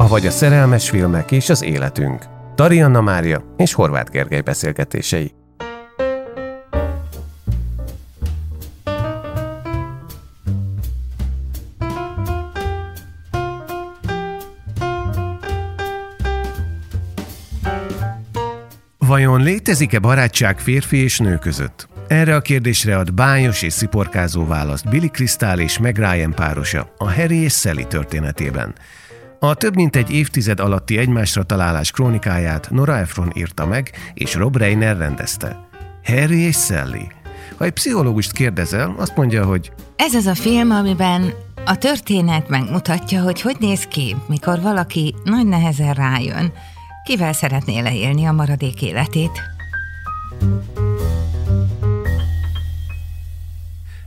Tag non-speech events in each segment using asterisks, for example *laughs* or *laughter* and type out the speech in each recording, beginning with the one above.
Avagy a szerelmes filmek és az életünk. Tarianna Mária és Horváth Gergely beszélgetései. Vajon létezik-e barátság férfi és nő között? Erre a kérdésre ad bájos és sziporkázó választ Billy Crystal és Meg Ryan párosa a Harry és Sally történetében. A több mint egy évtized alatti egymásra találás krónikáját Nora Ephron írta meg, és Rob Reiner rendezte. Harry és Sally. Ha egy pszichológust kérdezel, azt mondja, hogy Ez az a film, amiben a történet megmutatja, hogy hogy néz ki, mikor valaki nagy nehezen rájön, kivel szeretné leélni a maradék életét.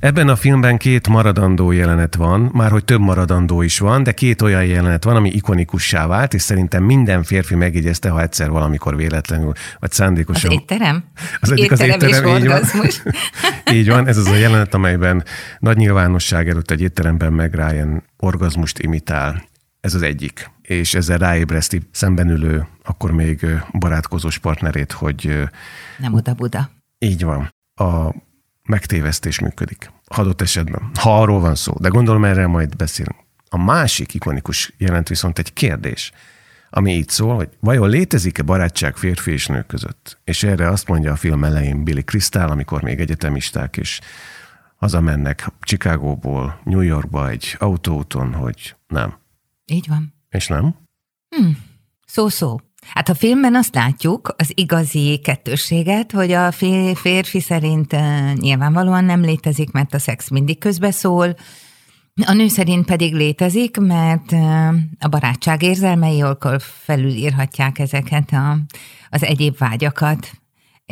Ebben a filmben két maradandó jelenet van, már hogy több maradandó is van, de két olyan jelenet van, ami ikonikussá vált, és szerintem minden férfi megjegyezte, ha egyszer valamikor véletlenül, vagy szándékosan. Az étterem? Az egyik étterem az étterem, így van. orgazmus. *laughs* így van, ez az a jelenet, amelyben nagy nyilvánosság előtt egy étteremben meg Ryan orgazmust imitál. Ez az egyik. És ezzel ráébreszti szemben ülő, akkor még barátkozós partnerét, hogy... Nem oda-buda. Így van. A megtévesztés működik. Adott esetben, ha arról van szó, de gondolom erre majd beszélünk. A másik ikonikus jelent viszont egy kérdés, ami így szól, hogy vajon létezik-e barátság férfi és nő között? És erre azt mondja a film elején Billy Crystal, amikor még egyetemisták, és hazamennek Chicagóból New Yorkba egy autóúton, hogy nem. Így van. És nem? Hmm. Szó-szó. Hát a filmben azt látjuk, az igazi kettősséget, hogy a férfi szerint nyilvánvalóan nem létezik, mert a szex mindig közbeszól, a nő szerint pedig létezik, mert a barátság érzelmei jól felülírhatják ezeket a, az egyéb vágyakat.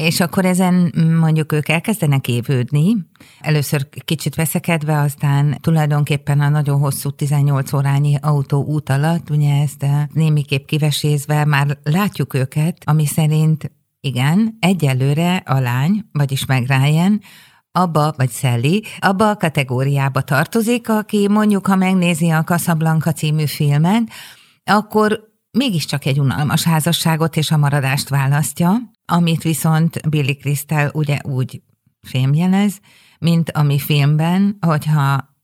És akkor ezen mondjuk ők elkezdenek évődni, először kicsit veszekedve, aztán tulajdonképpen a nagyon hosszú 18 órányi autó út alatt, ugye ezt némiképp kivesézve már látjuk őket, ami szerint igen, egyelőre a lány, vagyis meg Ryan, abba, vagy Szelli, abba a kategóriába tartozik, aki mondjuk, ha megnézi a Casablanca című filmet, akkor mégiscsak egy unalmas házasságot és a maradást választja, amit viszont Billy Crystal ugye úgy fémjelez, mint ami filmben, hogyha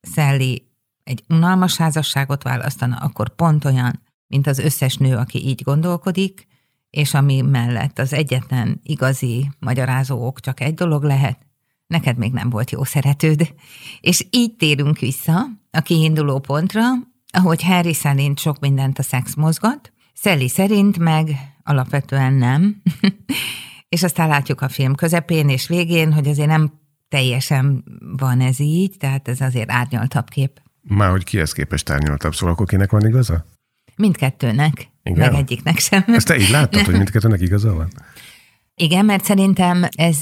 Sally egy unalmas házasságot választana, akkor pont olyan, mint az összes nő, aki így gondolkodik, és ami mellett az egyetlen igazi magyarázó ok csak egy dolog lehet, neked még nem volt jó szeretőd. És így térünk vissza a kiinduló pontra, ahogy Harry szerint sok mindent a szex mozgat, Sally szerint meg alapvetően nem. *laughs* és aztán látjuk a film közepén és végén, hogy azért nem teljesen van ez így, tehát ez azért árnyaltabb kép. Már hogy kihez képest árnyaltabb, szóval akkor kinek van igaza? Mindkettőnek, Igen? meg egyiknek sem. Ezt te így láttad, hogy mindkettőnek igaza van? Igen, mert szerintem ez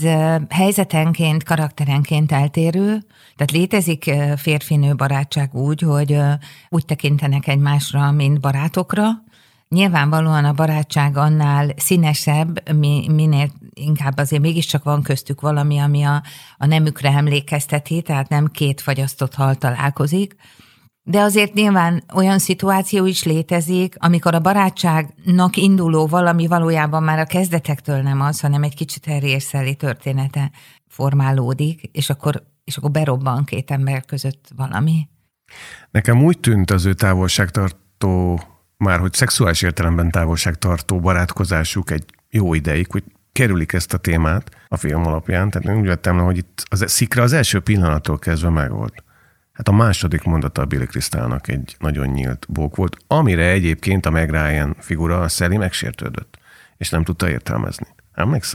helyzetenként, karakterenként eltérő. Tehát létezik férfinő barátság úgy, hogy úgy tekintenek egymásra, mint barátokra, Nyilvánvalóan a barátság annál színesebb, minél inkább azért mégiscsak van köztük valami, ami a, a nemükre emlékezteti, tehát nem két fagyasztott hal találkozik. De azért nyilván olyan szituáció is létezik, amikor a barátságnak induló valami valójában már a kezdetektől nem az, hanem egy kicsit erészeli története formálódik, és akkor, és akkor berobban két ember között valami. Nekem úgy tűnt az ő távolságtartó már hogy szexuális értelemben távolságtartó barátkozásuk egy jó ideig, hogy kerülik ezt a témát a film alapján. Tehát én úgy vettem le, hogy itt az szikra az első pillanattól kezdve megvolt. Hát a második mondata a Billy Crystalnak egy nagyon nyílt bók volt, amire egyébként a Meg Ryan figura, a Sally megsértődött, és nem tudta értelmezni.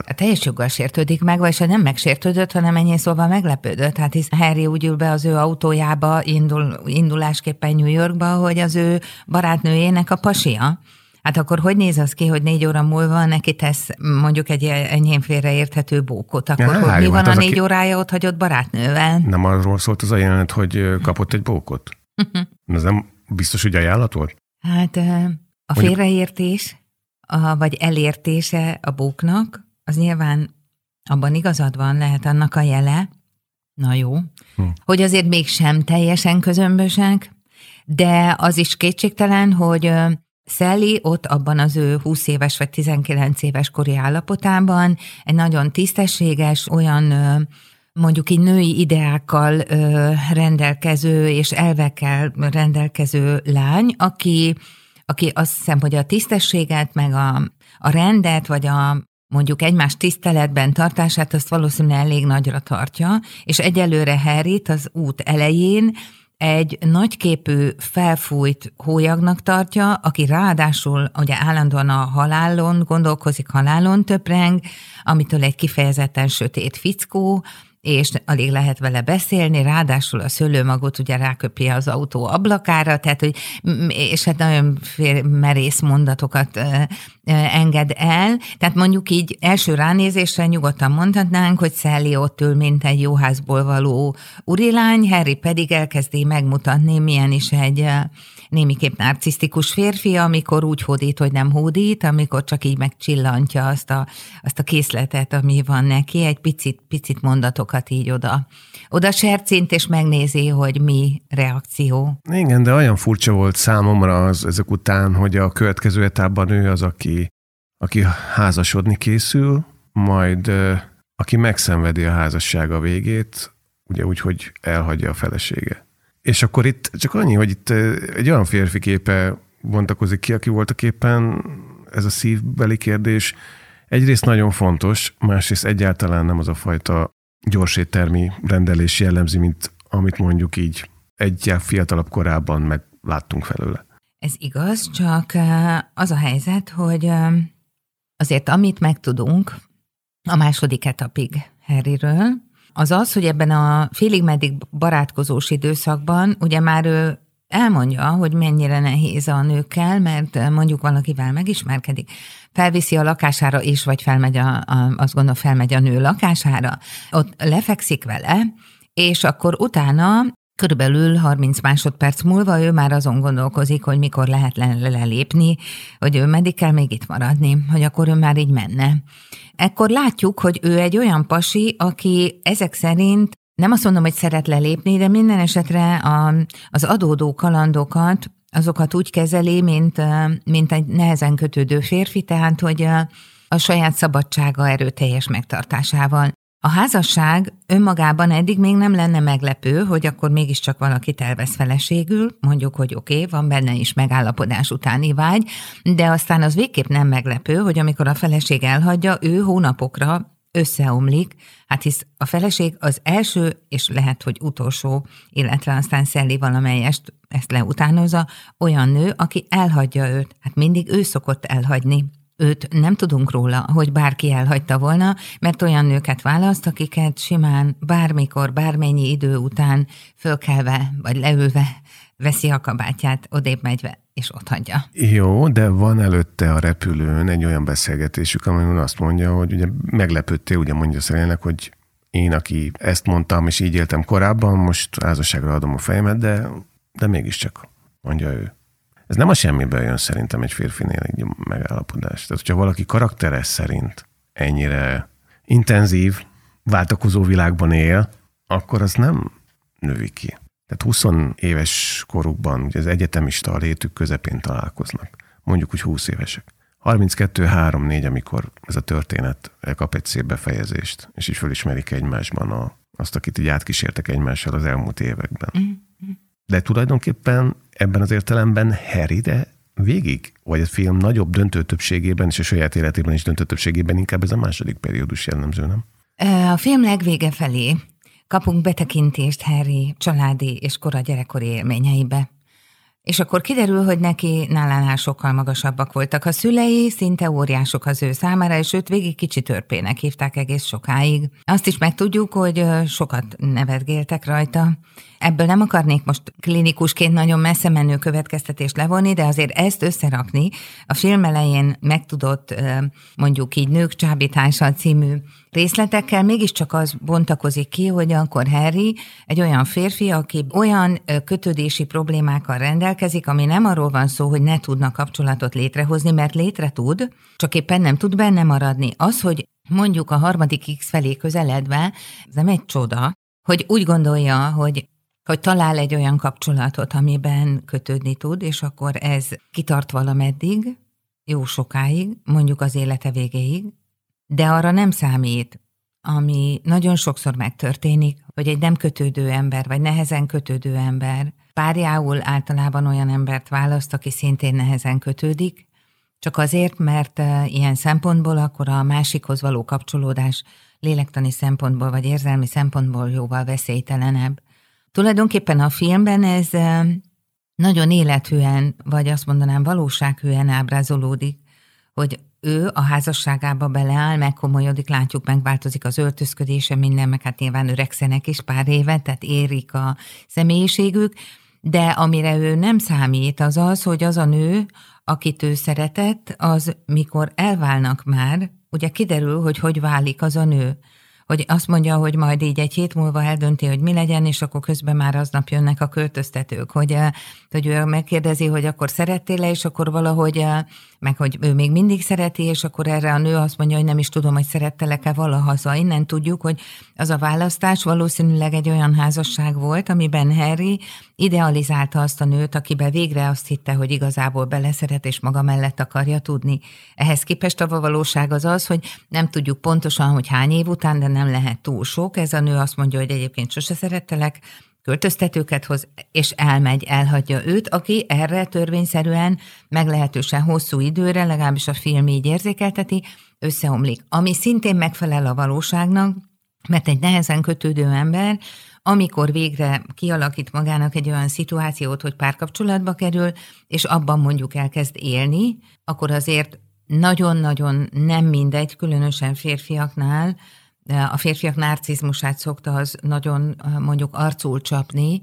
A teljes joggal sértődik meg, vagy nem megsértődött, hanem ennyi szóval meglepődött. Hát hisz Harry úgy ül be az ő autójába, indul, indulásképpen New Yorkba, hogy az ő barátnőjének a pasia. Hát akkor hogy néz az ki, hogy négy óra múlva neki tesz mondjuk egy enyhén félreérthető bókot? Akkor ja, hogy mi van hát a négy aki... órája ott hagyott barátnővel? Nem arról szólt az a jelenet, hogy kapott egy bókot? *laughs* Ez nem biztos, hogy ajánlat volt? Hát a félreértés, a, vagy elértése a bóknak, az nyilván abban igazad van, lehet annak a jele, na jó, hm. hogy azért mégsem teljesen közömbösek, de az is kétségtelen, hogy Sally ott abban az ő 20 éves vagy 19 éves kori állapotában egy nagyon tisztességes, olyan mondjuk így női ideákkal rendelkező és elvekkel rendelkező lány, aki, aki azt hiszem, hogy a tisztességet, meg a, a rendet, vagy a mondjuk egymás tiszteletben tartását, azt valószínűleg elég nagyra tartja, és egyelőre Harryt az út elején egy nagyképű, felfújt hólyagnak tartja, aki ráadásul ugye állandóan a halálon gondolkozik, halálon töpreng, amitől egy kifejezetten sötét fickó, és alig lehet vele beszélni, ráadásul a szőlőmagot ugye ráköpi az autó ablakára, tehát, hogy, és hát nagyon fél, merész mondatokat enged el. Tehát mondjuk így első ránézésre nyugodtan mondhatnánk, hogy Sally ott ül, mint egy jóházból való urilány, Harry pedig elkezdi megmutatni, milyen is egy némiképp narcisztikus férfi, amikor úgy hódít, hogy nem hódít, amikor csak így megcsillantja azt a, azt a készletet, ami van neki, egy picit, picit mondatokat így oda, oda sercint, és megnézi, hogy mi reakció. Igen, de olyan furcsa volt számomra az ezek után, hogy a következő etapban ő az, aki, aki házasodni készül, majd aki megszenvedi a házassága végét, ugye úgy, hogy elhagyja a felesége. És akkor itt csak annyi, hogy itt egy olyan férfi képe bontakozik ki, aki voltak éppen ez a szívbeli kérdés. Egyrészt nagyon fontos, másrészt egyáltalán nem az a fajta gyors éttermi rendelés jellemzi, mint amit mondjuk így egy fiatalabb korában meg láttunk felőle. Ez igaz, csak az a helyzet, hogy azért amit megtudunk a második etapig Harryről, az az, hogy ebben a félig meddig barátkozós időszakban ugye már ő elmondja, hogy mennyire nehéz a nőkkel, mert mondjuk valakivel megismerkedik, felviszi a lakására és vagy felmegy a, a, azt gondolom, felmegy a nő lakására, ott lefekszik vele, és akkor utána Körülbelül 30 másodperc múlva ő már azon gondolkozik, hogy mikor lehet lelépni, hogy ő meddig kell még itt maradni, hogy akkor ő már így menne. Ekkor látjuk, hogy ő egy olyan pasi, aki ezek szerint nem azt mondom, hogy szeret lelépni, de minden esetre a, az adódó kalandokat, azokat úgy kezeli, mint, mint egy nehezen kötődő férfi, tehát hogy a saját szabadsága erőteljes megtartásával. A házasság önmagában eddig még nem lenne meglepő, hogy akkor mégiscsak valakit elvesz feleségül, mondjuk, hogy oké, okay, van benne is megállapodás utáni vágy, de aztán az végképp nem meglepő, hogy amikor a feleség elhagyja, ő hónapokra összeomlik, hát hisz a feleség az első, és lehet, hogy utolsó, illetve aztán Szelli valamelyest ezt leutánozza, olyan nő, aki elhagyja őt. Hát mindig ő szokott elhagyni őt nem tudunk róla, hogy bárki elhagyta volna, mert olyan nőket választ, akiket simán bármikor, bármennyi idő után fölkelve vagy leülve veszi a kabátját, odébb megyve, és ott hagyja. Jó, de van előtte a repülőn egy olyan beszélgetésük, amelyen azt mondja, hogy ugye meglepődtél, ugye mondja szerényleg, hogy én, aki ezt mondtam, és így éltem korábban, most házasságra adom a fejemet, de, de mégiscsak, mondja ő. Ez nem a semmiből jön szerintem egy férfinél egy megállapodás. Tehát, hogyha valaki karakteres szerint ennyire intenzív, váltakozó világban él, akkor az nem növi ki. Tehát 20 éves korukban, ugye az egyetemista a létük közepén találkoznak. Mondjuk úgy 20 évesek. 32-3-4, amikor ez a történet kap egy szép befejezést, és így fölismerik egymásban a, azt, akit így átkísértek egymással az elmúlt években. Mm-hmm. De tulajdonképpen ebben az értelemben Harry, de végig, vagy a film nagyobb döntő többségében, és a saját életében is döntő többségében inkább ez a második periódus jellemző, nem? A film legvége felé kapunk betekintést Harry családi és kora gyerekkori élményeibe. És akkor kiderül, hogy neki nálánál sokkal magasabbak voltak a szülei, szinte óriások az ő számára, és őt végig kicsi törpének hívták egész sokáig. Azt is megtudjuk, hogy sokat nevetgéltek rajta. Ebből nem akarnék most klinikusként nagyon messze menő következtetést levonni, de azért ezt összerakni a film elején megtudott mondjuk így Nők csábítása című részletekkel mégiscsak az bontakozik ki, hogy akkor Harry egy olyan férfi, aki olyan kötődési problémákkal rendelkezik, ami nem arról van szó, hogy ne tudna kapcsolatot létrehozni, mert létre tud, csak éppen nem tud benne maradni. Az, hogy mondjuk a harmadik X felé közeledve, ez nem egy csoda, hogy úgy gondolja, hogy hogy talál egy olyan kapcsolatot, amiben kötődni tud, és akkor ez kitart valameddig, jó sokáig, mondjuk az élete végéig, de arra nem számít, ami nagyon sokszor megtörténik, hogy egy nem kötődő ember, vagy nehezen kötődő ember párjául általában olyan embert választ, aki szintén nehezen kötődik, csak azért, mert eh, ilyen szempontból akkor a másikhoz való kapcsolódás lélektani szempontból vagy érzelmi szempontból jóval veszélytelenebb. Tulajdonképpen a filmben ez nagyon élethűen, vagy azt mondanám valósághűen ábrázolódik, hogy ő a házasságába beleáll, megkomolyodik, látjuk, megváltozik az öltözködése, minden, meg hát nyilván öregszenek is pár évet, tehát érik a személyiségük, de amire ő nem számít, az az, hogy az a nő, akit ő szeretett, az mikor elválnak már, ugye kiderül, hogy hogy válik az a nő hogy azt mondja, hogy majd így egy hét múlva eldönti, hogy mi legyen, és akkor közben már aznap jönnek a költöztetők, hogy, eh, hogy ő megkérdezi, hogy akkor szerettél-e, és akkor valahogy, eh, meg hogy ő még mindig szereti, és akkor erre a nő azt mondja, hogy nem is tudom, hogy szerettelek-e valahaza. Innen tudjuk, hogy az a választás valószínűleg egy olyan házasság volt, amiben Harry idealizálta azt a nőt, akiben végre azt hitte, hogy igazából beleszeret és maga mellett akarja tudni. Ehhez képest a valóság az az, hogy nem tudjuk pontosan, hogy hány év után, de nem lehet túl sok. Ez a nő azt mondja, hogy egyébként sose szerettelek, költöztetőket hoz, és elmegy, elhagyja őt, aki erre törvényszerűen meglehetősen hosszú időre, legalábbis a film így érzékelteti, összeomlik. Ami szintén megfelel a valóságnak, mert egy nehezen kötődő ember, amikor végre kialakít magának egy olyan szituációt, hogy párkapcsolatba kerül, és abban mondjuk elkezd élni, akkor azért nagyon-nagyon nem mindegy, különösen férfiaknál, a férfiak narcizmusát szokta az nagyon mondjuk arcul csapni,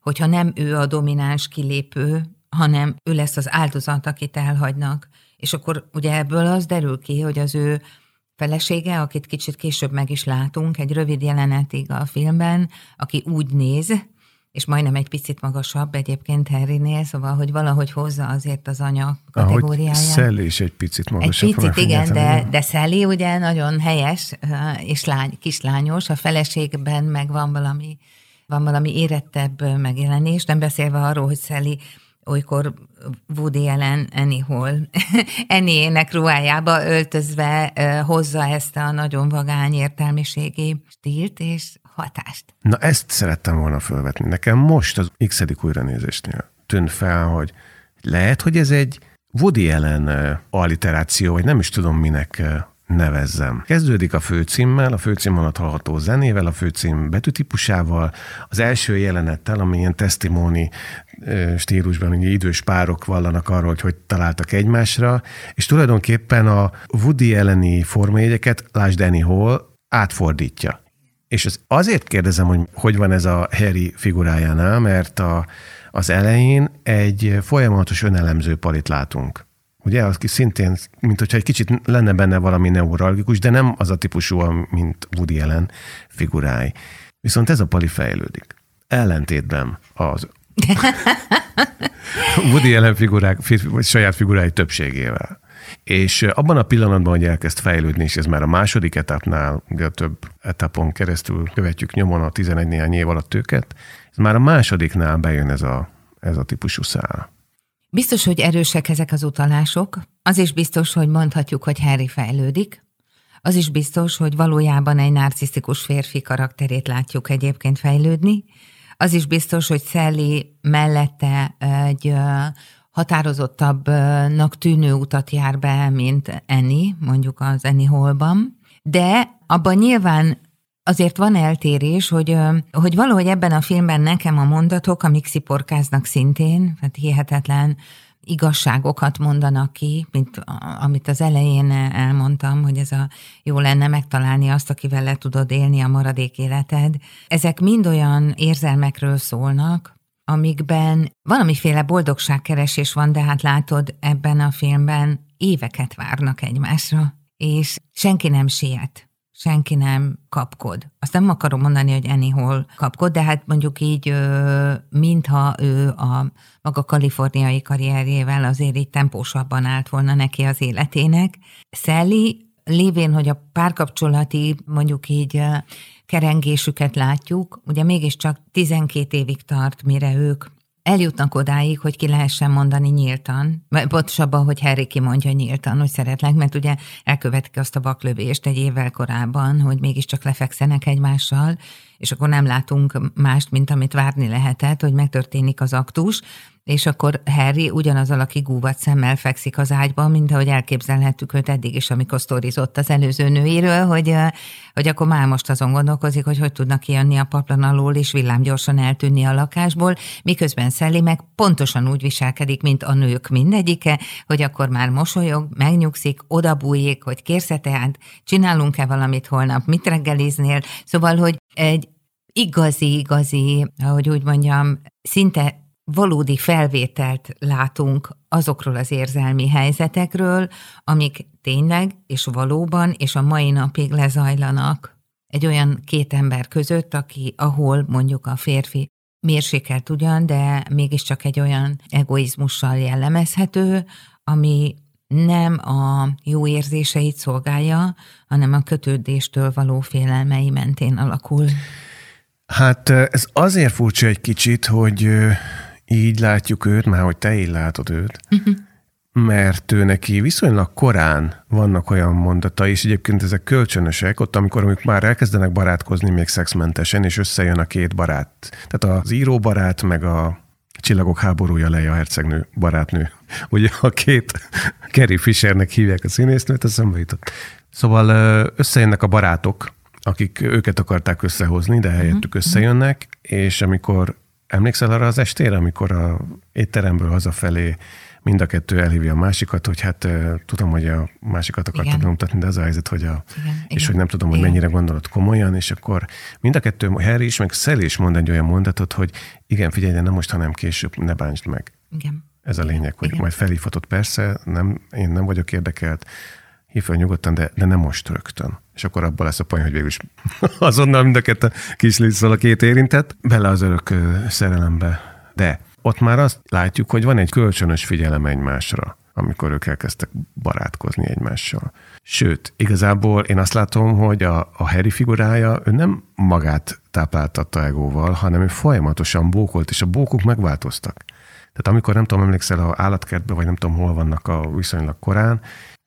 hogyha nem ő a domináns kilépő, hanem ő lesz az áldozat, akit elhagynak. És akkor ugye ebből az derül ki, hogy az ő felesége, akit kicsit később meg is látunk, egy rövid jelenetig a filmben, aki úgy néz, és majdnem egy picit magasabb egyébként Harrynél, szóval, hogy valahogy hozza azért az anya kategóriáját. Szelly is egy picit magasabb. Egy picit, igen, de, de Szelly ugye nagyon helyes és lány, kislányos, a feleségben meg van valami, van valami érettebb megjelenés, nem beszélve arról, hogy Szelly olykor Woody Allen Annie Hall *laughs* Annie-ének ruhájába öltözve hozza ezt a nagyon vagány értelmiségi stílt és hatást. Na ezt szerettem volna felvetni. Nekem most az x újranézésnél tűnt fel, hogy lehet, hogy ez egy Woody Allen alliteráció, vagy nem is tudom minek nevezzem. Kezdődik a főcímmel, a főcím alatt hallható zenével, a főcím betűtípusával, az első jelenettel, ami ilyen testimóni stílusban, hogy idős párok vallanak arról, hogy hogy találtak egymásra, és tulajdonképpen a Woody elleni formajegyeket, lásd Danny Hall, átfordítja. És az azért kérdezem, hogy hogy van ez a Harry figurájánál, mert a, az elején egy folyamatos önelemző palit látunk ugye, aki szintén, mint hogyha egy kicsit lenne benne valami neuralgikus, de nem az a típusú, mint Woody Allen figurái. Viszont ez a pali fejlődik. Ellentétben az *laughs* Woody Allen figurák, saját figurái többségével. És abban a pillanatban, hogy elkezd fejlődni, és ez már a második etapnál, ugye több etapon keresztül követjük nyomon a 11 néhány év alatt őket, ez már a másodiknál bejön ez a, ez a típusú szál. Biztos, hogy erősek ezek az utalások, az is biztos, hogy mondhatjuk, hogy Harry fejlődik, az is biztos, hogy valójában egy narcisztikus férfi karakterét látjuk egyébként fejlődni, az is biztos, hogy Sally mellette egy határozottabbnak tűnő utat jár be, mint Annie, mondjuk az Annie Hallban. De abban nyilván azért van eltérés, hogy, hogy valahogy ebben a filmben nekem a mondatok, amik sziporkáznak szintén, tehát hihetetlen igazságokat mondanak ki, mint amit az elején elmondtam, hogy ez a jó lenne megtalálni azt, akivel le tudod élni a maradék életed. Ezek mind olyan érzelmekről szólnak, amikben valamiféle boldogságkeresés van, de hát látod, ebben a filmben éveket várnak egymásra, és senki nem siet senki nem kapkod. Azt nem akarom mondani, hogy Annie kapkod, de hát mondjuk így, mintha ő a maga kaliforniai karrierjével azért így tempósabban állt volna neki az életének. Sally lévén, hogy a párkapcsolati mondjuk így kerengésüket látjuk, ugye mégiscsak 12 évig tart, mire ők eljutnak odáig, hogy ki lehessen mondani nyíltan, pontosabban, hogy Harry kimondja nyíltan, hogy szeretlek, mert ugye elkövetik azt a baklövést egy évvel korábban, hogy mégiscsak lefekszenek egymással, és akkor nem látunk mást, mint amit várni lehetett, hogy megtörténik az aktus, és akkor Harry ugyanazzal a kigúvat szemmel fekszik az ágyban, mint ahogy elképzelhettük őt eddig is, amikor sztorizott az előző nőiről, hogy, hogy akkor már most azon gondolkozik, hogy hogy tudnak kijönni a paplan alól, és villámgyorsan eltűnni a lakásból, miközben Szelli meg pontosan úgy viselkedik, mint a nők mindegyike, hogy akkor már mosolyog, megnyugszik, odabújik, hogy kérsz-e teát, csinálunk-e valamit holnap, mit reggeliznél, szóval, hogy egy igazi-igazi, ahogy úgy mondjam, szinte valódi felvételt látunk azokról az érzelmi helyzetekről, amik tényleg és valóban és a mai napig lezajlanak egy olyan két ember között, aki, ahol mondjuk a férfi mérsékelt ugyan, de mégiscsak egy olyan egoizmussal jellemezhető, ami nem a jó érzéseit szolgálja, hanem a kötődéstől való félelmei mentén alakul. Hát ez azért furcsa egy kicsit, hogy így látjuk őt, már hogy te így látod őt, uh-huh. mert ő neki viszonylag korán vannak olyan mondatai, és egyébként ezek kölcsönösek, ott amikor amik már elkezdenek barátkozni még szexmentesen, és összejön a két barát. Tehát az íróbarát, meg a Csillagok háborúja Leia hercegnő barátnő. Ugye a két Kerry Fishernek hívják a színésznőt, eszembe jutott. Szóval összejönnek a barátok, akik őket akarták összehozni, de helyettük uh-huh. összejönnek, és amikor Emlékszel arra az estére, amikor a étteremből hazafelé mind a kettő elhívja a másikat, hogy hát tudom, hogy a másikat akartad bemutatni, de az a helyzet, hogy a, igen, és igen, hogy nem tudom, hogy igen. mennyire gondolod komolyan, és akkor mind a kettő, Harry is, meg Sally is mond egy olyan mondatot, hogy igen, figyelj, de nem most, hanem később, ne bántsd meg. Igen. Ez a lényeg, hogy igen. majd felhívhatod, persze, nem, én nem vagyok érdekelt, hív fel nyugodtan, de, de nem most rögtön. És akkor abból lesz a poén, hogy végül is *laughs* azonnal mind a kettő kis a két érintett, bele az örök szerelembe. De ott már azt látjuk, hogy van egy kölcsönös figyelem egymásra, amikor ők elkezdtek barátkozni egymással. Sőt, igazából én azt látom, hogy a, a Harry figurája, ő nem magát tápláltatta egóval, hanem ő folyamatosan bókolt, és a bókok megváltoztak. Tehát amikor nem tudom, emlékszel a állatkertbe, vagy nem tudom, hol vannak a viszonylag korán,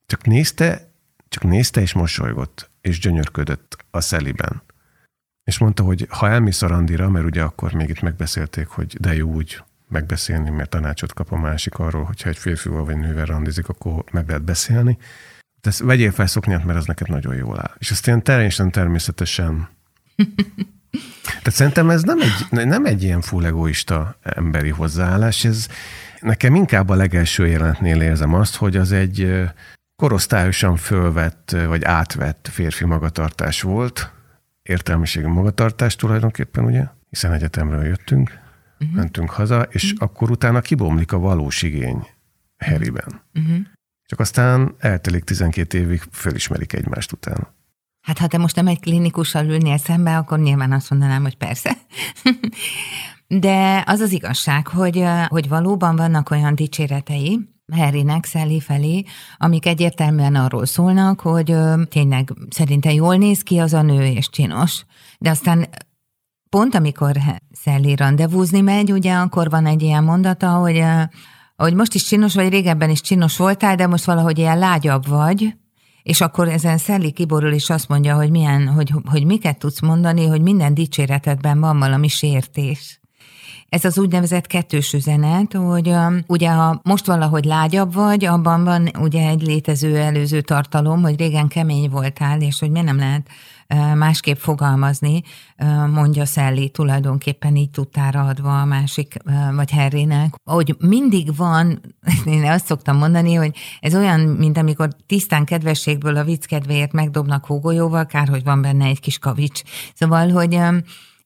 csak nézte, csak nézte és mosolygott, és gyönyörködött a szeliben. És mondta, hogy ha elmész a randira, mert ugye akkor még itt megbeszélték, hogy de jó úgy megbeszélni, mert tanácsot kap a másik arról, hogyha egy férfival vagy nővel randizik, akkor meg lehet beszélni. De ezt vegyél fel szoknyát, mert az neked nagyon jól áll. És ezt ilyen teljesen természetesen *laughs* tehát szerintem ez nem egy, nem egy ilyen full egoista emberi hozzáállás, ez nekem inkább a legelső jelenetnél érzem azt, hogy az egy korosztályosan fölvett vagy átvett férfi magatartás volt, értelmiségű magatartás tulajdonképpen, ugye? Hiszen egyetemről jöttünk, uh-huh. mentünk haza, és uh-huh. akkor utána kibomlik a valós igény Harryben. Uh-huh. Csak aztán eltelik 12 évig, fölismerik egymást utána. Hát ha te most nem egy klinikussal ülnél szembe, akkor nyilván azt mondanám, hogy persze. *laughs* De az az igazság, hogy, hogy valóban vannak olyan dicséretei, Harrynek, Sally felé, amik egyértelműen arról szólnak, hogy ö, tényleg szerinte jól néz ki az a nő, és csinos. De aztán pont amikor Sally rendezvúzni megy, ugye akkor van egy ilyen mondata, hogy, hogy most is csinos vagy, régebben is csinos voltál, de most valahogy ilyen lágyabb vagy, és akkor ezen Sally kiborul, és azt mondja, hogy milyen, hogy, hogy miket tudsz mondani, hogy minden dicséretedben van valami sértés. Ez az úgynevezett kettős üzenet, hogy um, ugye ha most valahogy lágyabb vagy, abban van ugye egy létező előző tartalom, hogy régen kemény voltál, és hogy miért nem lehet másképp fogalmazni, mondja Szelli tulajdonképpen így tudtára adva a másik, vagy Harrynek, hogy mindig van, *laughs* én azt szoktam mondani, hogy ez olyan, mint amikor tisztán kedvességből a vicc kedvéért megdobnak hógolyóval, kár, hogy van benne egy kis kavics. Szóval, hogy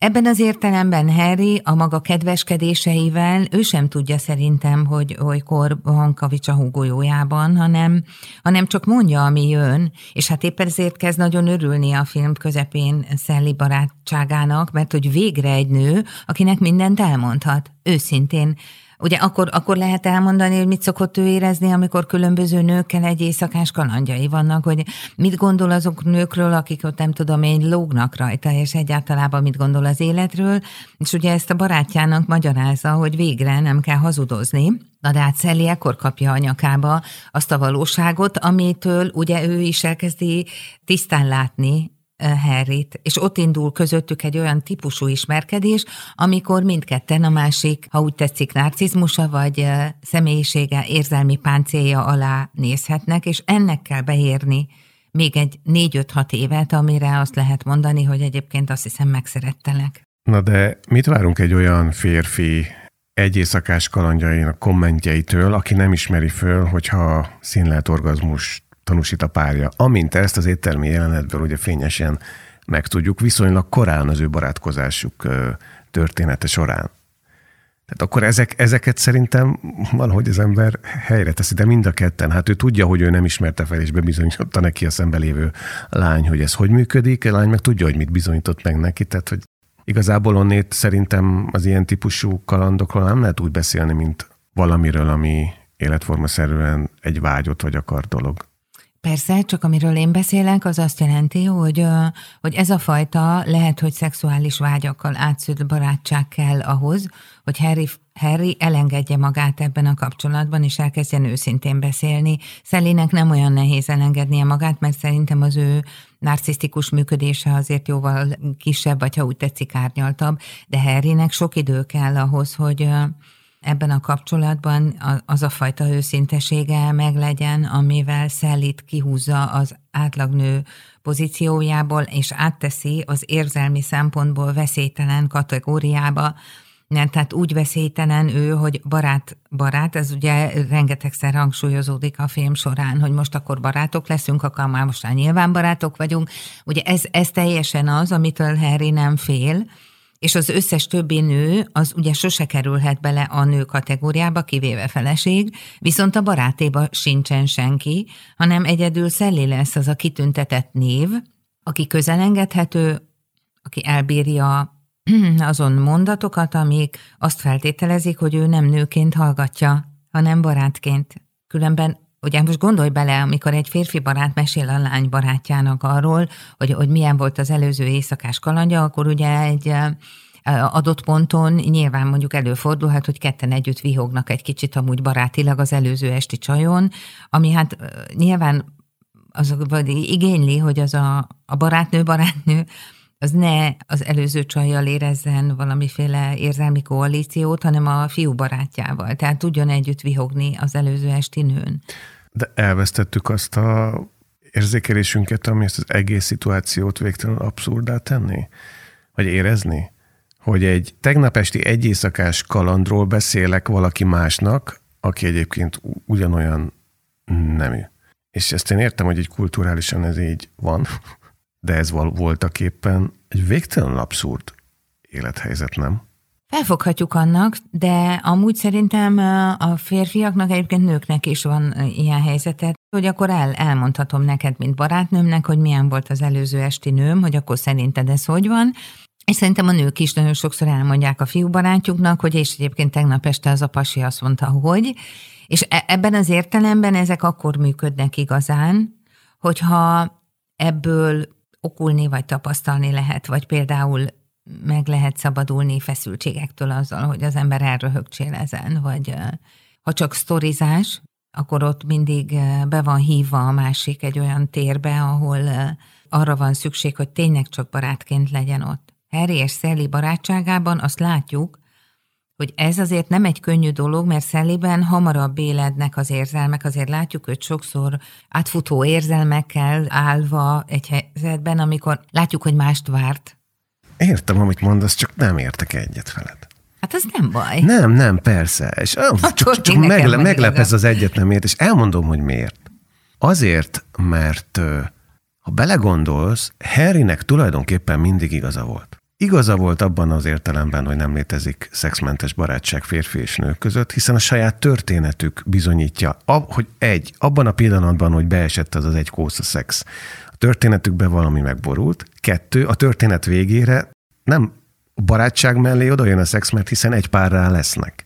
Ebben az értelemben Harry a maga kedveskedéseivel, ő sem tudja szerintem, hogy olykor van kavics a húgolyójában, hanem, hanem csak mondja, ami jön, és hát éppen ezért kezd nagyon örülni a film közepén Szelli barátságának, mert hogy végre egy nő, akinek mindent elmondhat, őszintén Ugye akkor, akkor lehet elmondani, hogy mit szokott ő érezni, amikor különböző nőkkel egy éjszakás kalandjai vannak, hogy mit gondol azok nőkről, akik ott nem tudom én lógnak rajta, és egyáltalában mit gondol az életről, és ugye ezt a barátjának magyarázza, hogy végre nem kell hazudozni, Na de hát Szelli ekkor kapja a nyakába azt a valóságot, amitől ugye ő is elkezdi tisztán látni Harryt, és ott indul közöttük egy olyan típusú ismerkedés, amikor mindketten a másik, ha úgy tetszik, narcizmusa vagy személyisége, érzelmi páncélja alá nézhetnek, és ennek kell beérni még egy négy-öt-hat évet, amire azt lehet mondani, hogy egyébként azt hiszem megszerettelek. Na de mit várunk egy olyan férfi egy éjszakás kalandjainak kommentjeitől, aki nem ismeri föl, hogyha színlelt orgazmus tanúsít a párja. Amint ezt az éttermi jelenetből ugye fényesen megtudjuk, viszonylag korán az ő barátkozásuk története során. Tehát akkor ezek, ezeket szerintem valahogy az ember helyre teszi, de mind a ketten. Hát ő tudja, hogy ő nem ismerte fel, és bebizonyította neki a szembelévő lány, hogy ez hogy működik, a lány meg tudja, hogy mit bizonyított meg neki, tehát hogy igazából onnét szerintem az ilyen típusú kalandokról nem lehet úgy beszélni, mint valamiről, ami életformaszerűen egy vágyott vagy akar dolog. Persze, csak amiről én beszélek, az azt jelenti, hogy, hogy ez a fajta lehet, hogy szexuális vágyakkal átszült barátság kell ahhoz, hogy Harry, Harry elengedje magát ebben a kapcsolatban, és elkezdjen őszintén beszélni. Szellének nem olyan nehéz elengednie magát, mert szerintem az ő narcisztikus működése azért jóval kisebb, vagy ha úgy tetszik, árnyaltabb, de Harrynek sok idő kell ahhoz, hogy ebben a kapcsolatban az a fajta őszintesége meglegyen, amivel Szellit kihúzza az átlagnő pozíciójából, és átteszi az érzelmi szempontból veszélytelen kategóriába, nem, tehát úgy veszélytelen ő, hogy barát, barát, ez ugye rengetegszer hangsúlyozódik a film során, hogy most akkor barátok leszünk, akkor már most már nyilván barátok vagyunk. Ugye ez, ez teljesen az, amitől Harry nem fél, és az összes többi nő az ugye sose kerülhet bele a nő kategóriába, kivéve feleség, viszont a barátéba sincsen senki, hanem egyedül Szellé lesz az a kitüntetett név, aki közelengedhető, aki elbírja *clears throat* azon mondatokat, amik azt feltételezik, hogy ő nem nőként hallgatja, hanem barátként. Különben Ugye most gondolj bele, amikor egy férfi barát mesél a lány barátjának arról, hogy, hogy milyen volt az előző éjszakás kalandja, akkor ugye egy adott ponton nyilván mondjuk előfordulhat, hogy ketten együtt vihognak egy kicsit amúgy barátilag az előző esti csajon, ami hát nyilván az vagy igényli, hogy az a, a barátnő barátnő az ne az előző csajjal érezzen valamiféle érzelmi koalíciót, hanem a fiú barátjával. Tehát tudjon együtt vihogni az előző esti nőn. De elvesztettük azt a érzékelésünket, ami ezt az egész szituációt végtelen abszurdá tenni? Vagy érezni? Hogy egy tegnap esti egy éjszakás kalandról beszélek valaki másnak, aki egyébként ugyanolyan nemű. És ezt én értem, hogy egy kulturálisan ez így van, de ez voltak éppen egy végtelen abszurd élethelyzet, nem? Felfoghatjuk annak, de amúgy szerintem a férfiaknak, egyébként nőknek is van ilyen helyzete, hogy akkor el, elmondhatom neked, mint barátnőmnek, hogy milyen volt az előző esti nőm, hogy akkor szerinted ez hogy van, és szerintem a nők is nagyon sokszor elmondják a fiú barátjuknak, hogy és egyébként tegnap este az a pasi azt mondta, hogy, és e, ebben az értelemben ezek akkor működnek igazán, hogyha ebből okulni vagy tapasztalni lehet, vagy például meg lehet szabadulni feszültségektől azzal, hogy az ember elröhögcsél ezen, vagy ha csak sztorizás, akkor ott mindig be van hívva a másik egy olyan térbe, ahol arra van szükség, hogy tényleg csak barátként legyen ott. Harry és Sally barátságában azt látjuk, hogy ez azért nem egy könnyű dolog, mert Szelliben hamarabb élednek az érzelmek, azért látjuk őt sokszor átfutó érzelmekkel állva egy helyzetben, amikor látjuk, hogy mást várt. Értem, amit mondasz, csak nem értek egyet veled. Hát az nem baj. Nem, nem, persze. És csak, csak, csak megle, meglep ez az egyet nem ért, és elmondom, hogy miért. Azért, mert ha belegondolsz, Harrynek tulajdonképpen mindig igaza volt. Igaza volt abban az értelemben, hogy nem létezik szexmentes barátság férfi és nők között, hiszen a saját történetük bizonyítja, hogy egy, abban a pillanatban, hogy beesett az az egy kósza szex, a történetükben valami megborult, kettő, a történet végére nem barátság mellé oda jön a szex, mert hiszen egy párrá lesznek.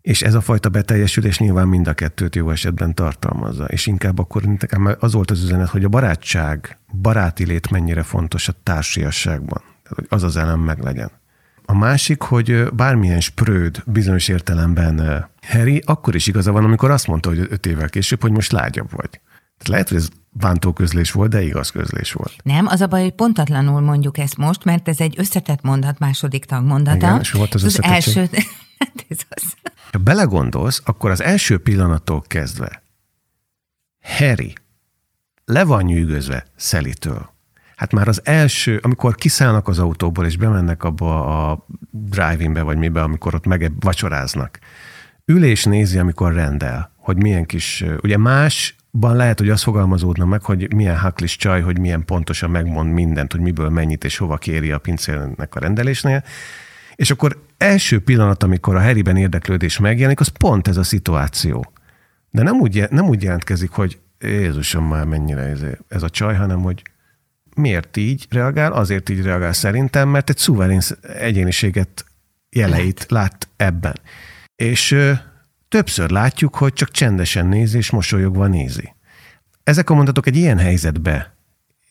És ez a fajta beteljesülés nyilván mind a kettőt jó esetben tartalmazza. És inkább akkor nekem az volt az üzenet, hogy a barátság, baráti lét mennyire fontos a társiasságban. Hogy az az elem meg legyen. A másik, hogy bármilyen spröd bizonyos értelemben Harry akkor is igaza van, amikor azt mondta, hogy öt évvel később, hogy most lágyabb vagy. Tehát lehet, hogy ez bántó közlés volt, de igaz közlés volt. Nem, az a baj, hogy pontatlanul mondjuk ezt most, mert ez egy összetett mondat, második tagmondata. Igen, és volt az, az első... *laughs* Hát ez az. Ha belegondolsz, akkor az első pillanattól kezdve Harry le van nyűgözve Szelitől. Hát már az első, amikor kiszállnak az autóból, és bemennek abba a drive-inbe, vagy mibe, amikor ott meg vacsoráznak. Ülés nézi, amikor rendel, hogy milyen kis, ugye más ban lehet, hogy az fogalmazódna meg, hogy milyen haklis csaj, hogy milyen pontosan megmond mindent, hogy miből mennyit és hova kéri a pincérnek a rendelésnél. És akkor első pillanat, amikor a Harryben érdeklődés megjelenik, az pont ez a szituáció. De nem úgy, nem úgy jelentkezik, hogy Jézusom már mennyire ez, ez a csaj, hanem hogy miért így reagál, azért így reagál szerintem, mert egy szuverén egyéniséget jeleit lát ebben. És többször látjuk, hogy csak csendesen nézi és mosolyogva nézi. Ezek a mondatok egy ilyen helyzetbe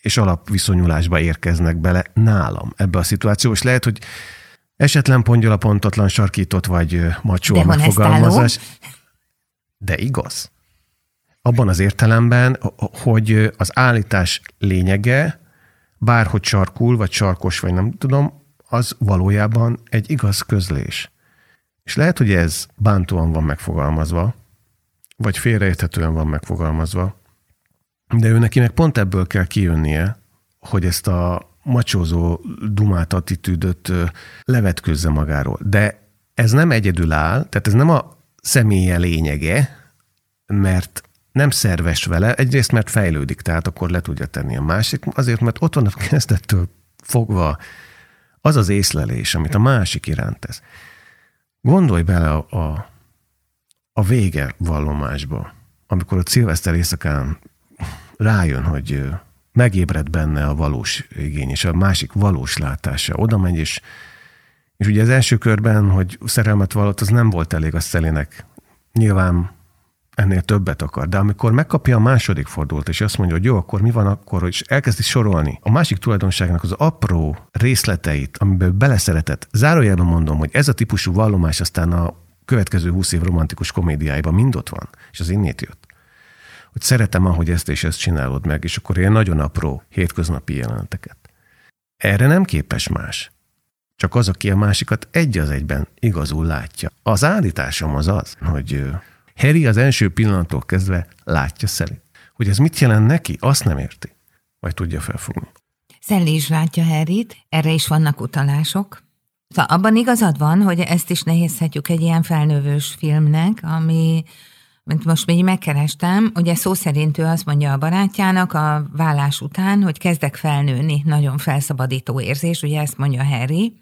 és alapviszonyulásba érkeznek bele nálam ebbe a szituációba, és lehet, hogy esetlen pongyola pontatlan sarkított vagy macsó a megfogalmazás. De igaz. Abban az értelemben, hogy az állítás lényege, bárhogy sarkul, vagy sarkos, vagy nem tudom, az valójában egy igaz közlés. És lehet, hogy ez bántóan van megfogalmazva, vagy félreérthetően van megfogalmazva, de ő neki meg pont ebből kell kijönnie, hogy ezt a macsózó, dumát attitűdöt levetkőzze magáról. De ez nem egyedül áll, tehát ez nem a személye lényege, mert nem szerves vele, egyrészt mert fejlődik, tehát akkor le tudja tenni a másik, azért, mert ott van a kezdettől fogva az az észlelés, amit a másik iránt tesz. Gondolj bele a, a, a vége vallomásba, amikor a szilveszter éjszakán rájön, hogy megébred benne a valós igény, és a másik valós látása. Oda megy, és, és ugye az első körben, hogy szerelmet vallott, az nem volt elég a szelének. Nyilván ennél többet akar. De amikor megkapja a második fordulót, és azt mondja, hogy jó, akkor mi van akkor, és elkezdi sorolni a másik tulajdonságnak az apró részleteit, amiben beleszeretett. Zárójelben mondom, hogy ez a típusú vallomás aztán a következő húsz év romantikus komédiáiban mind ott van, és az innét jött. Hogy szeretem, ahogy ezt és ezt csinálod meg, és akkor ilyen nagyon apró, hétköznapi jeleneteket. Erre nem képes más. Csak az, aki a másikat egy az egyben igazul látja. Az állításom az az, hogy Harry az első pillanattól kezdve látja Sally. Hogy ez mit jelent neki, azt nem érti. Vagy tudja felfogni. Sally is látja Harryt, erre is vannak utalások. Szóval abban igazad van, hogy ezt is nehézhetjük egy ilyen felnővős filmnek, ami, mint most még megkerestem, ugye szó szerint ő azt mondja a barátjának a vállás után, hogy kezdek felnőni, nagyon felszabadító érzés, ugye ezt mondja Harry,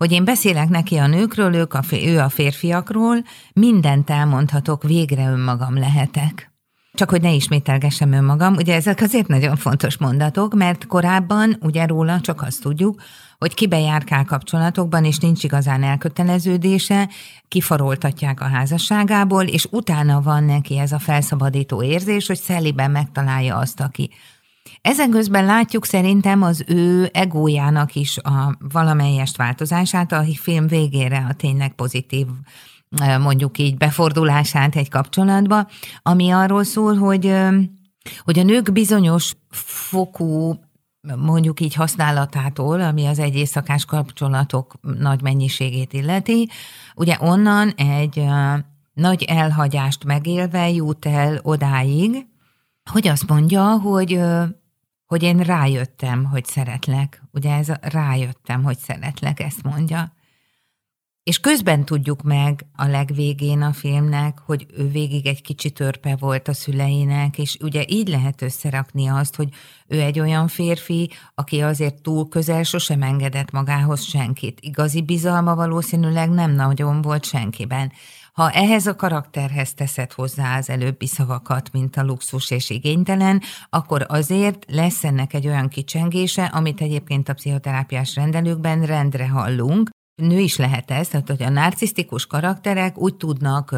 hogy én beszélek neki a nőkről, ők a, ő a férfiakról, mindent elmondhatok, végre önmagam lehetek. Csak hogy ne ismételgessem önmagam, ugye ezek azért nagyon fontos mondatok, mert korábban ugye róla csak azt tudjuk, hogy kibejárkál kapcsolatokban, és nincs igazán elköteleződése, kifaroltatják a házasságából, és utána van neki ez a felszabadító érzés, hogy szelliben megtalálja azt, aki ezen közben látjuk szerintem az ő egójának is a valamelyest változását, a film végére a tényleg pozitív mondjuk így befordulását egy kapcsolatba, ami arról szól, hogy, hogy a nők bizonyos fokú mondjuk így használatától, ami az egy éjszakás kapcsolatok nagy mennyiségét illeti, ugye onnan egy nagy elhagyást megélve jut el odáig, hogy azt mondja, hogy, hogy én rájöttem, hogy szeretlek. Ugye ez a rájöttem, hogy szeretlek, ezt mondja. És közben tudjuk meg a legvégén a filmnek, hogy ő végig egy kicsi törpe volt a szüleinek, és ugye így lehet összerakni azt, hogy ő egy olyan férfi, aki azért túl közel sosem engedett magához senkit. Igazi bizalma valószínűleg nem nagyon volt senkiben. Ha ehhez a karakterhez teszed hozzá az előbbi szavakat, mint a luxus és igénytelen, akkor azért lesz ennek egy olyan kicsengése, amit egyébként a pszichoterápiás rendelőkben rendre hallunk, nő is lehet ez, tehát hogy a narcisztikus karakterek úgy tudnak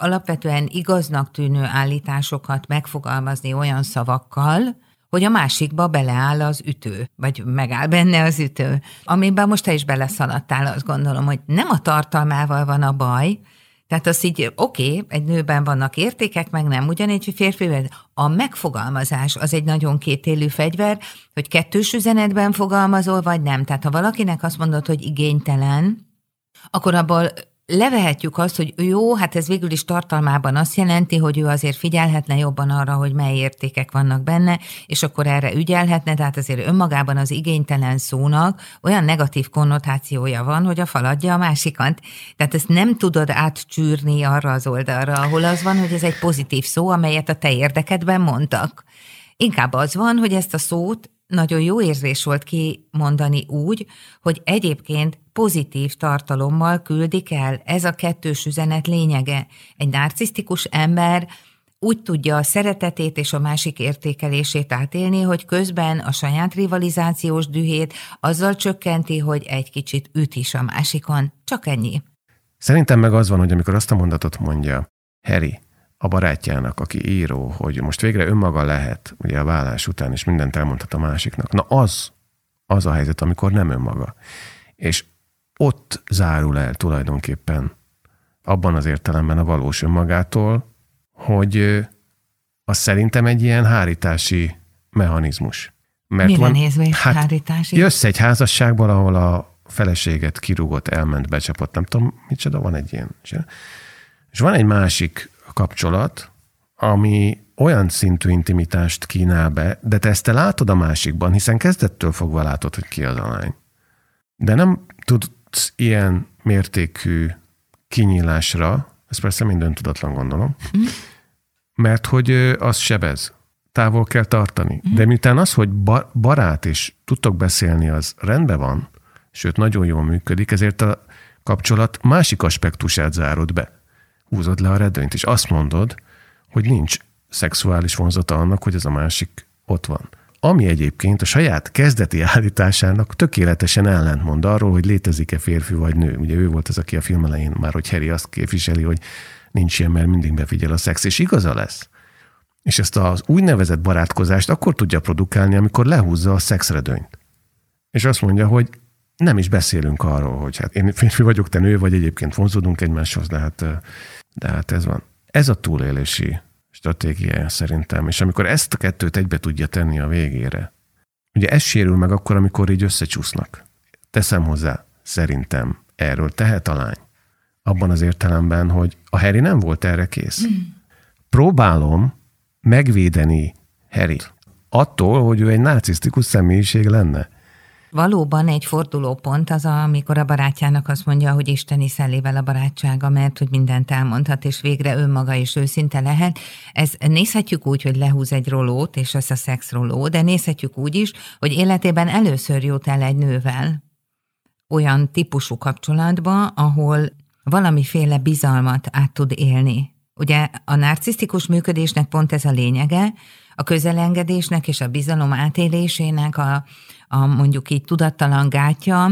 alapvetően igaznak tűnő állításokat megfogalmazni olyan szavakkal, hogy a másikba beleáll az ütő, vagy megáll benne az ütő. Amiben most te is beleszaladtál, azt gondolom, hogy nem a tartalmával van a baj, tehát az így, oké, okay, egy nőben vannak értékek, meg nem ugyanígy, férfivel. A megfogalmazás az egy nagyon kétélű fegyver, hogy kettős üzenetben fogalmazol, vagy nem. Tehát ha valakinek azt mondod, hogy igénytelen, akkor abból levehetjük azt, hogy jó, hát ez végül is tartalmában azt jelenti, hogy ő azért figyelhetne jobban arra, hogy mely értékek vannak benne, és akkor erre ügyelhetne, tehát azért önmagában az igénytelen szónak olyan negatív konnotációja van, hogy a faladja a másikant. Tehát ezt nem tudod átcsűrni arra az oldalra, ahol az van, hogy ez egy pozitív szó, amelyet a te érdekedben mondtak. Inkább az van, hogy ezt a szót nagyon jó érzés volt kimondani úgy, hogy egyébként pozitív tartalommal küldik el. Ez a kettős üzenet lényege. Egy narcisztikus ember úgy tudja a szeretetét és a másik értékelését átélni, hogy közben a saját rivalizációs dühét azzal csökkenti, hogy egy kicsit üt is a másikon. Csak ennyi. Szerintem meg az van, hogy amikor azt a mondatot mondja Harry, a barátjának, aki író, hogy most végre önmaga lehet, ugye a vállás után is mindent elmondhat a másiknak. Na az, az a helyzet, amikor nem önmaga. És ott zárul el tulajdonképpen abban az értelemben a valós önmagától, hogy az szerintem egy ilyen hárítási mechanizmus. Mert Mire van, nézve hát, hárítási? Jössz egy házasságból, ahol a feleséget kirúgott, elment, becsapott, nem tudom, micsoda, van egy ilyen. És van egy másik kapcsolat, ami olyan szintű intimitást kínál be, de te ezt te látod a másikban, hiszen kezdettől fogva látod, hogy ki az a lány. De nem tudsz ilyen mértékű kinyílásra, ez persze minden tudatlan gondolom, mm. mert hogy az sebez. Távol kell tartani. Mm. De miután az, hogy barát és tudtok beszélni, az rendben van, sőt, nagyon jól működik, ezért a kapcsolat másik aspektusát zárod be húzod le a redőnyt, és azt mondod, hogy nincs szexuális vonzata annak, hogy ez a másik ott van. Ami egyébként a saját kezdeti állításának tökéletesen ellentmond arról, hogy létezik-e férfi vagy nő. Ugye ő volt az, aki a film elején már, hogy Harry azt képviseli, hogy nincs ilyen, mert mindig befigyel a szex, és igaza lesz. És ezt az úgynevezett barátkozást akkor tudja produkálni, amikor lehúzza a szexredőnyt. És azt mondja, hogy nem is beszélünk arról, hogy hát én férfi vagyok, te nő vagy, egyébként vonzódunk egymáshoz, de hát de hát ez van. Ez a túlélési stratégiája szerintem. És amikor ezt a kettőt egybe tudja tenni a végére, ugye ez sérül meg akkor, amikor így összecsúsznak. Teszem hozzá, szerintem erről tehet a lány. Abban az értelemben, hogy a Harry nem volt erre kész. Mm. Próbálom megvédeni harry attól, hogy ő egy narcisztikus személyiség lenne. Valóban egy fordulópont az, amikor a barátjának azt mondja, hogy isteni szellével a barátsága, mert hogy mindent elmondhat, és végre önmaga is őszinte lehet. Ez nézhetjük úgy, hogy lehúz egy rolót, és ez a szexroló, de nézhetjük úgy is, hogy életében először jut el egy nővel olyan típusú kapcsolatba, ahol valamiféle bizalmat át tud élni. Ugye a narcisztikus működésnek pont ez a lényege, a közelengedésnek és a bizalom átélésének a, a mondjuk így tudattalan gátja,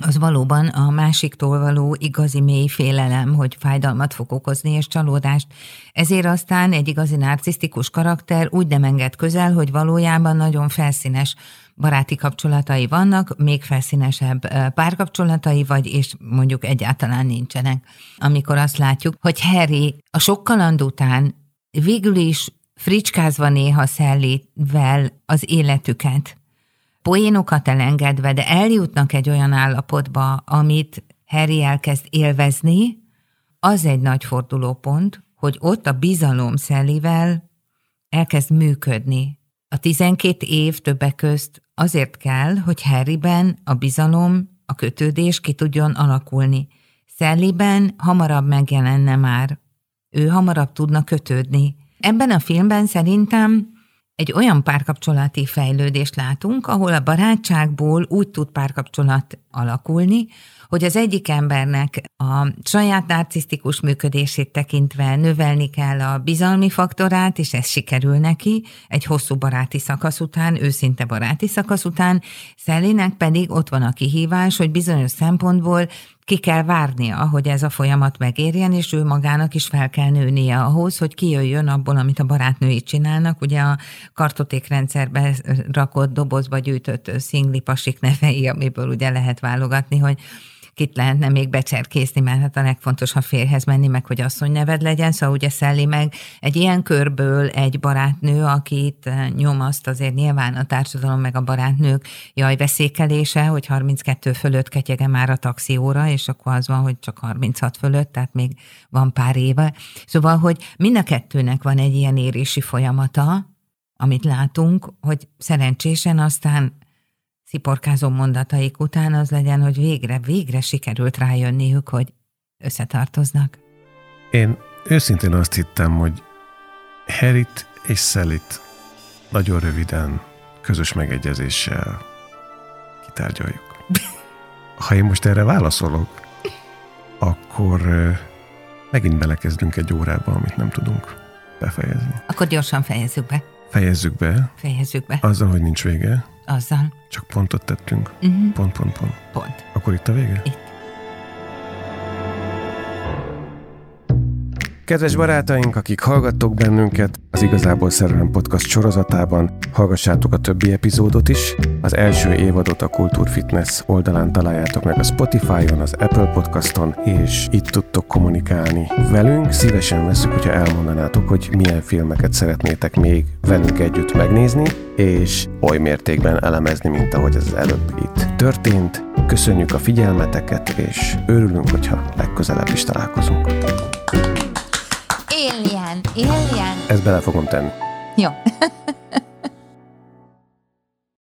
az valóban a másiktól való igazi mély félelem, hogy fájdalmat fog okozni és csalódást. Ezért aztán egy igazi narcisztikus karakter úgy nem enged közel, hogy valójában nagyon felszínes baráti kapcsolatai vannak, még felszínesebb párkapcsolatai, vagy és mondjuk egyáltalán nincsenek. Amikor azt látjuk, hogy Harry a sok kaland után végül is fricskázva néha szellivel az életüket, poénokat elengedve, de eljutnak egy olyan állapotba, amit Harry elkezd élvezni, az egy nagy fordulópont, hogy ott a bizalom szelivel elkezd működni. A 12 év többek közt azért kell, hogy Harryben a bizalom, a kötődés ki tudjon alakulni. Szelliben hamarabb megjelenne már. Ő hamarabb tudna kötődni. Ebben a filmben szerintem egy olyan párkapcsolati fejlődést látunk, ahol a barátságból úgy tud párkapcsolat alakulni, hogy az egyik embernek a saját narcisztikus működését tekintve növelni kell a bizalmi faktorát, és ez sikerül neki egy hosszú baráti szakasz után, őszinte baráti szakasz után, Szellinek pedig ott van a kihívás, hogy bizonyos szempontból ki kell várnia, hogy ez a folyamat megérjen, és ő magának is fel kell nőnie ahhoz, hogy kijöjjön abból, amit a barátnői csinálnak. Ugye a kartotékrendszerbe rakott dobozba gyűjtött szingli pasik nevei, amiből ugye lehet válogatni, hogy kit lehetne még becserkészni, mert hát a legfontosabb férhez menni, meg hogy asszony neved legyen, szóval ugye Szelli meg egy ilyen körből egy barátnő, akit nyom azt azért nyilván a társadalom meg a barátnők jaj veszékelése, hogy 32 fölött ketyege már a taxióra, és akkor az van, hogy csak 36 fölött, tehát még van pár éve. Szóval, hogy mind a kettőnek van egy ilyen érési folyamata, amit látunk, hogy szerencsésen aztán sziporkázó mondataik után az legyen, hogy végre, végre sikerült rájönniük, hogy összetartoznak. Én őszintén azt hittem, hogy Herit és Szelit nagyon röviden, közös megegyezéssel kitárgyaljuk. Ha én most erre válaszolok, akkor megint belekezdünk egy órába, amit nem tudunk befejezni. Akkor gyorsan fejezzük be. Fejezzük be. Fejezzük be. Azzal, hogy nincs vége. Azzal. Csak pontot tettünk. Uh-huh. Pont, pont, pont. Pont. Akkor itt a vége? Itt. Kedves barátaink, akik hallgattok bennünket, az Igazából Szerelem Podcast sorozatában hallgassátok a többi epizódot is. Az első évadot a Kultúr Fitness oldalán találjátok meg a Spotify-on, az Apple Podcaston, és itt tudtok kommunikálni velünk. Szívesen veszük, hogyha elmondanátok, hogy milyen filmeket szeretnétek még velünk együtt megnézni, és oly mértékben elemezni, mint ahogy ez előbb itt történt. Köszönjük a figyelmeteket, és örülünk, hogyha legközelebb is találkozunk. Alien, alien. Ezt bele fogom tenni. Jó.